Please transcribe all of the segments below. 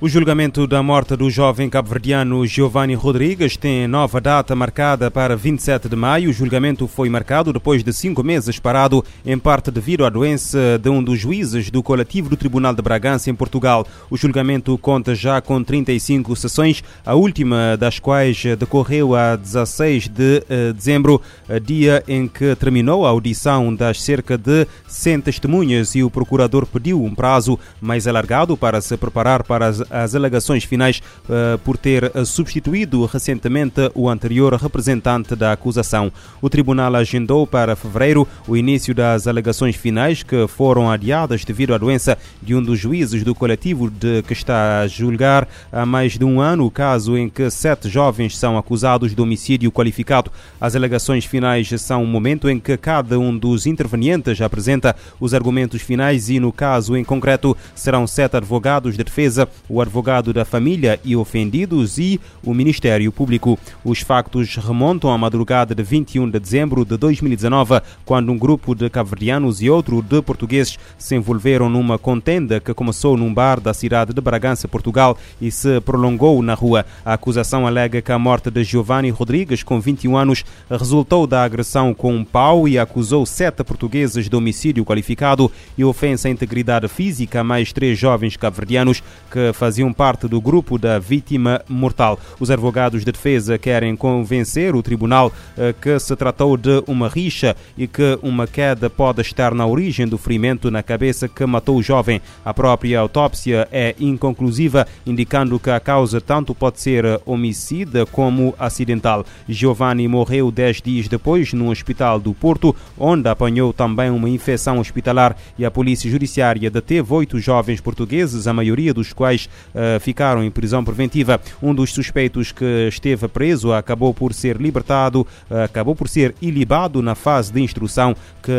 O julgamento da morte do jovem cabo-verdiano Giovanni Rodrigues tem nova data marcada para 27 de maio. O julgamento foi marcado depois de cinco meses parado, em parte devido à doença de um dos juízes do coletivo do Tribunal de Bragança, em Portugal. O julgamento conta já com 35 sessões, a última das quais decorreu a 16 de eh, dezembro, dia em que terminou a audição das cerca de 100 testemunhas e o procurador pediu um prazo mais alargado para se preparar para as as alegações finais uh, por ter substituído recentemente o anterior representante da acusação. O tribunal agendou para fevereiro o início das alegações finais que foram adiadas devido à doença de um dos juízes do coletivo de que está a julgar há mais de um ano o caso em que sete jovens são acusados de homicídio qualificado. As alegações finais são o momento em que cada um dos intervenientes apresenta os argumentos finais e, no caso em concreto, serão sete advogados de defesa, o o advogado da família e ofendidos e o Ministério Público. Os factos remontam à madrugada de 21 de dezembro de 2019, quando um grupo de cabo-verdianos e outro de portugueses se envolveram numa contenda que começou num bar da cidade de Bragança, Portugal, e se prolongou na rua. A acusação alega que a morte de Giovanni Rodrigues, com 21 anos, resultou da agressão com um pau e acusou sete portugueses de homicídio qualificado e ofensa à integridade física a mais três jovens cabo-verdianos que faziam faziam parte do grupo da vítima mortal. Os advogados de defesa querem convencer o tribunal eh, que se tratou de uma rixa e que uma queda pode estar na origem do ferimento na cabeça que matou o jovem. A própria autópsia é inconclusiva, indicando que a causa tanto pode ser homicida como acidental. Giovanni morreu dez dias depois no hospital do Porto, onde apanhou também uma infecção hospitalar e a polícia judiciária deteve oito jovens portugueses, a maioria dos quais uh, ficaram em prisão preventiva. Um dos suspeitos que esteve preso acabou por ser libertado, uh, acabou por ser ilibado na fase de instrução, que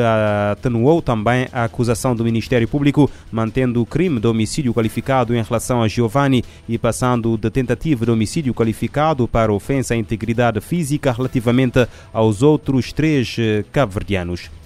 atenuou também a acusação do Ministério Público, mantendo o crime de homicídio qualificado em relação a Giovanni e passando de tentativa de homicídio qualificado para ofensa à integridade física relativamente aos outros três uh, cabo-verdianos.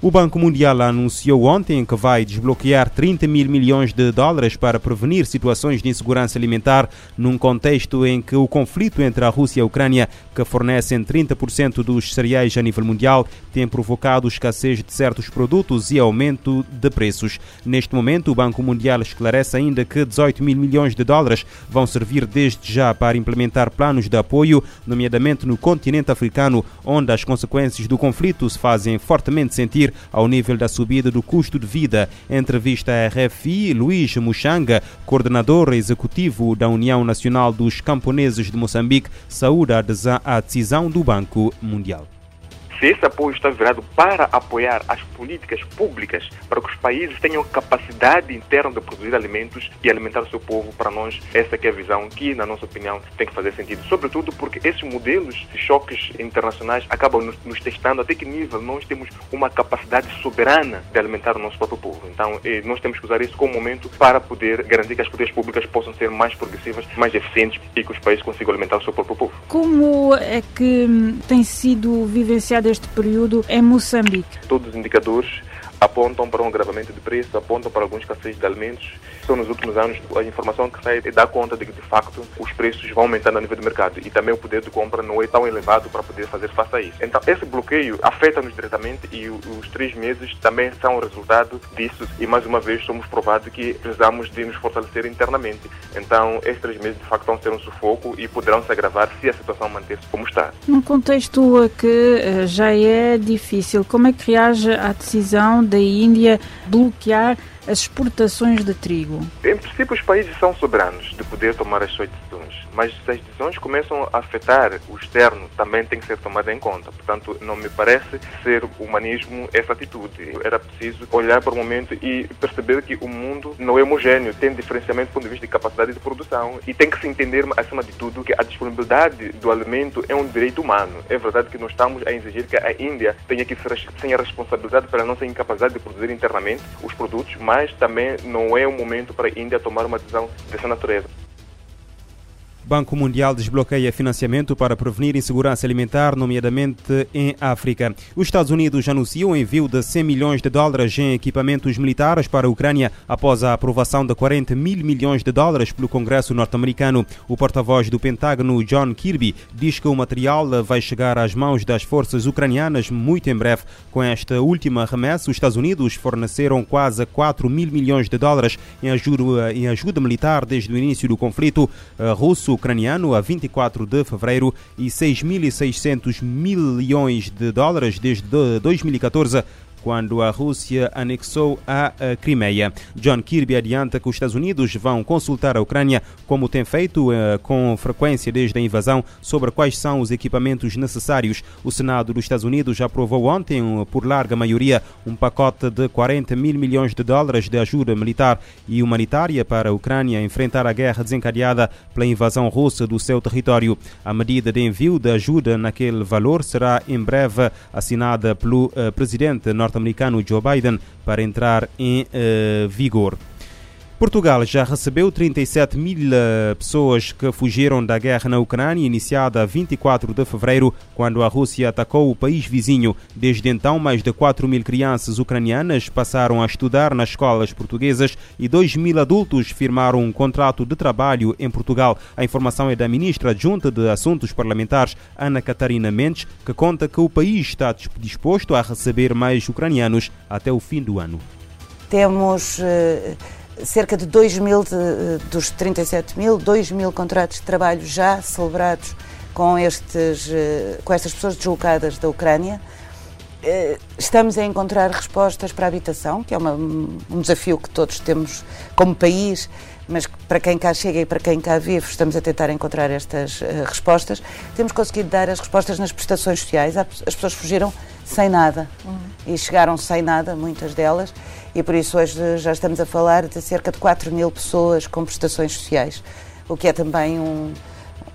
O Banco Mundial anunciou ontem que vai desbloquear 30 mil milhões de dólares para prevenir situações de insegurança alimentar num contexto em que o conflito entre a Rússia e a Ucrânia, que fornecem 30% dos cereais a nível mundial, tem provocado escassez de certos produtos e aumento de preços. Neste momento, o Banco Mundial esclarece ainda que 18 mil milhões de dólares vão servir desde já para implementar planos de apoio, nomeadamente no continente africano, onde as consequências do conflito se fazem fortemente sentir ao nível da subida do custo de vida. Em entrevista à RFI, Luís Muxanga, coordenador executivo da União Nacional dos Camponeses de Moçambique, saúda a decisão do Banco Mundial se esse apoio está virado para apoiar as políticas públicas para que os países tenham capacidade interna de produzir alimentos e alimentar o seu povo, para nós, essa é a visão que, na nossa opinião, tem que fazer sentido. Sobretudo porque esses modelos de choques internacionais acabam nos, nos testando até que nível nós temos uma capacidade soberana de alimentar o nosso próprio povo. Então, eh, nós temos que usar isso como momento para poder garantir que as políticas públicas possam ser mais progressivas, mais eficientes e que os países consigam alimentar o seu próprio povo. Como é que tem sido vivenciado deste período em Moçambique? Todos os indicadores apontam para um agravamento de preço, apontam para alguns escassez de alimentos. Então, nos últimos anos, a informação que sai dá conta de que, de facto, os preços vão aumentando a nível do mercado e também o poder de compra não é tão elevado para poder fazer face a isso. Então, esse bloqueio afeta-nos diretamente e os três meses também são resultado disso e, mais uma vez, somos provados que precisamos de nos fortalecer internamente. Então, esses três meses, de facto, vão ser um sufoco e poderão se agravar se a situação manter-se como está. Num contexto que eh, já é difícil, como é que reage à decisão da Índia bloquear as exportações de trigo? Em princípio, os países são soberanos de poder tomar as suas decisões, mas se as decisões começam a afetar o externo, também tem que ser tomada em conta. Portanto, não me parece ser humanismo essa atitude. Era preciso olhar para o momento e perceber que o mundo não é homogêneo, tem diferenciamento do ponto de vista de capacidade de produção e tem que se entender, acima de tudo, que a disponibilidade do alimento é um direito humano. É verdade que nós estamos a exigir que a Índia tenha que ser tenha responsabilidade pela nossa incapacidade de produzir internamente os produtos, mas também não é o momento para a Índia tomar uma decisão dessa natureza. Banco Mundial desbloqueia financiamento para prevenir insegurança alimentar, nomeadamente em África. Os Estados Unidos anunciam o envio de 100 milhões de dólares em equipamentos militares para a Ucrânia após a aprovação de 40 mil milhões de dólares pelo Congresso norte-americano. O porta-voz do Pentágono, John Kirby, diz que o material vai chegar às mãos das forças ucranianas muito em breve. Com esta última remessa, os Estados Unidos forneceram quase 4 mil milhões de dólares em ajuda, em ajuda militar desde o início do conflito russo-ucraniano a 24 de fevereiro e 6.600 milhões de dólares desde 2014 quando a Rússia anexou a Crimeia. John Kirby adianta que os Estados Unidos vão consultar a Ucrânia, como tem feito uh, com frequência desde a invasão, sobre quais são os equipamentos necessários. O Senado dos Estados Unidos aprovou ontem, por larga maioria, um pacote de 40 mil milhões de dólares de ajuda militar e humanitária para a Ucrânia enfrentar a guerra desencadeada pela invasão russa do seu território. A medida de envio de ajuda naquele valor será em breve assinada pelo uh, presidente norte norte-americano Joe Biden para entrar em uh, vigor. Portugal já recebeu 37 mil eh, pessoas que fugiram da guerra na Ucrânia, iniciada a 24 de fevereiro, quando a Rússia atacou o país vizinho. Desde então, mais de 4 mil crianças ucranianas passaram a estudar nas escolas portuguesas e 2 mil adultos firmaram um contrato de trabalho em Portugal. A informação é da ministra adjunta de Assuntos Parlamentares, Ana Catarina Mendes, que conta que o país está disposto a receber mais ucranianos até o fim do ano. Temos. Uh cerca de 2 mil de, dos 37 mil, 2 mil contratos de trabalho já celebrados com, estes, eh, com estas pessoas deslocadas da Ucrânia. Eh, estamos a encontrar respostas para a habitação, que é uma, um desafio que todos temos como país, mas para quem cá chega e para quem cá vive, estamos a tentar encontrar estas uh, respostas. Temos conseguido dar as respostas nas prestações sociais. As pessoas fugiram sem nada uhum. e chegaram sem nada, muitas delas, e por isso hoje já estamos a falar de cerca de 4 mil pessoas com prestações sociais, o que é também um,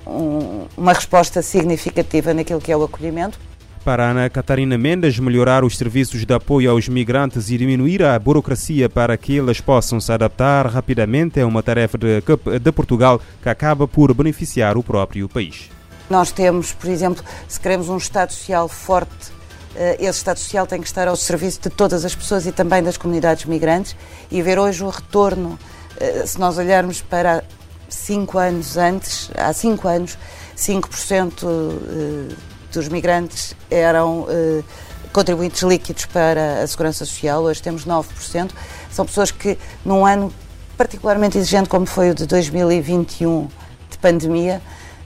um, uma resposta significativa naquilo que é o acolhimento. Para Ana Catarina Mendes, melhorar os serviços de apoio aos migrantes e diminuir a burocracia para que eles possam se adaptar rapidamente é uma tarefa de, de Portugal que acaba por beneficiar o próprio país. Nós temos, por exemplo, se queremos um Estado Social forte eh, esse Estado Social tem que estar ao serviço de todas as pessoas e também das comunidades migrantes e ver hoje o retorno, eh, se nós olharmos para cinco anos antes, há cinco anos, 5% eh, dos migrantes eram contribuintes líquidos para a Segurança Social, hoje temos 9%. São pessoas que, num ano particularmente exigente como foi o de 2021 de pandemia,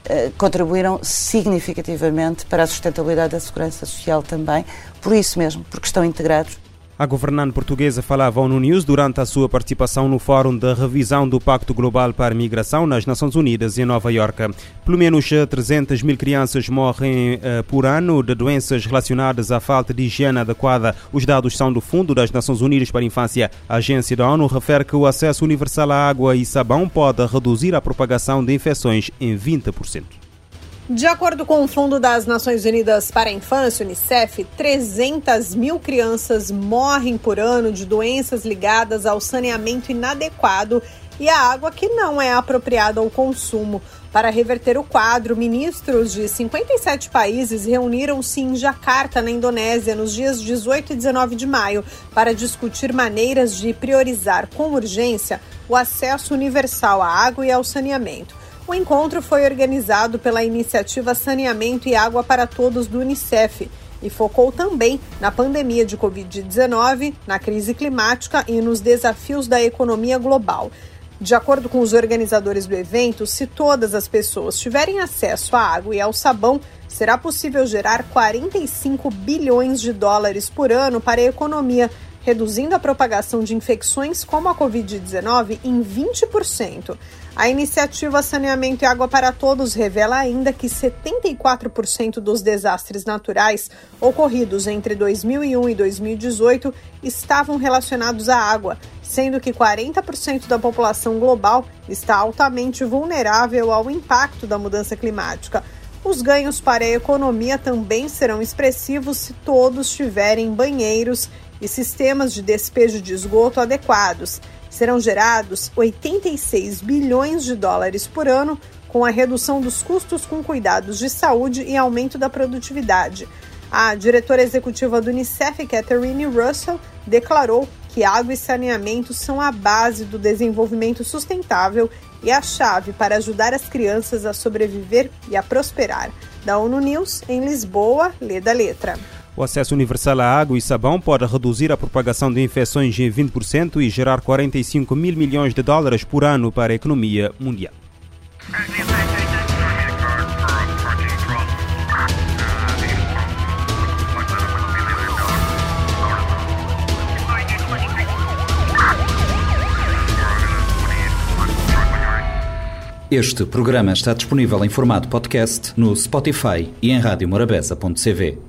eh, contribuíram significativamente para a sustentabilidade da segurança social também, por isso mesmo, porque estão integrados a governante portuguesa falava ao News durante a sua participação no Fórum de Revisão do Pacto Global para a Migração nas Nações Unidas em Nova Iorque. Pelo menos 300 mil crianças morrem uh, por ano de doenças relacionadas à falta de higiene adequada. Os dados são do Fundo das Nações Unidas para a Infância. A agência da ONU refere que o acesso universal à água e sabão pode reduzir a propagação de infecções em 20%. De acordo com o Fundo das Nações Unidas para a Infância, Unicef, 300 mil crianças morrem por ano de doenças ligadas ao saneamento inadequado e à água que não é apropriada ao consumo. Para reverter o quadro, ministros de 57 países reuniram-se em Jakarta, na Indonésia, nos dias 18 e 19 de maio, para discutir maneiras de priorizar com urgência o acesso universal à água e ao saneamento. O encontro foi organizado pela iniciativa Saneamento e Água para Todos do Unicef e focou também na pandemia de Covid-19, na crise climática e nos desafios da economia global. De acordo com os organizadores do evento, se todas as pessoas tiverem acesso à água e ao sabão, será possível gerar 45 bilhões de dólares por ano para a economia, reduzindo a propagação de infecções como a Covid-19 em 20%. A iniciativa Saneamento e Água para Todos revela ainda que 74% dos desastres naturais ocorridos entre 2001 e 2018 estavam relacionados à água, sendo que 40% da população global está altamente vulnerável ao impacto da mudança climática. Os ganhos para a economia também serão expressivos se todos tiverem banheiros e sistemas de despejo de esgoto adequados serão gerados 86 bilhões de dólares por ano com a redução dos custos com cuidados de saúde e aumento da produtividade. A diretora executiva do Unicef, Catherine Russell, declarou que água e saneamento são a base do desenvolvimento sustentável e a chave para ajudar as crianças a sobreviver e a prosperar. Da ONU News, em Lisboa, lê da letra. O acesso universal à água e sabão pode reduzir a propagação de infecções em 20% e gerar 45 mil milhões de dólares por ano para a economia mundial. Este programa está disponível em formato podcast no Spotify e em radiomorabeza.cv.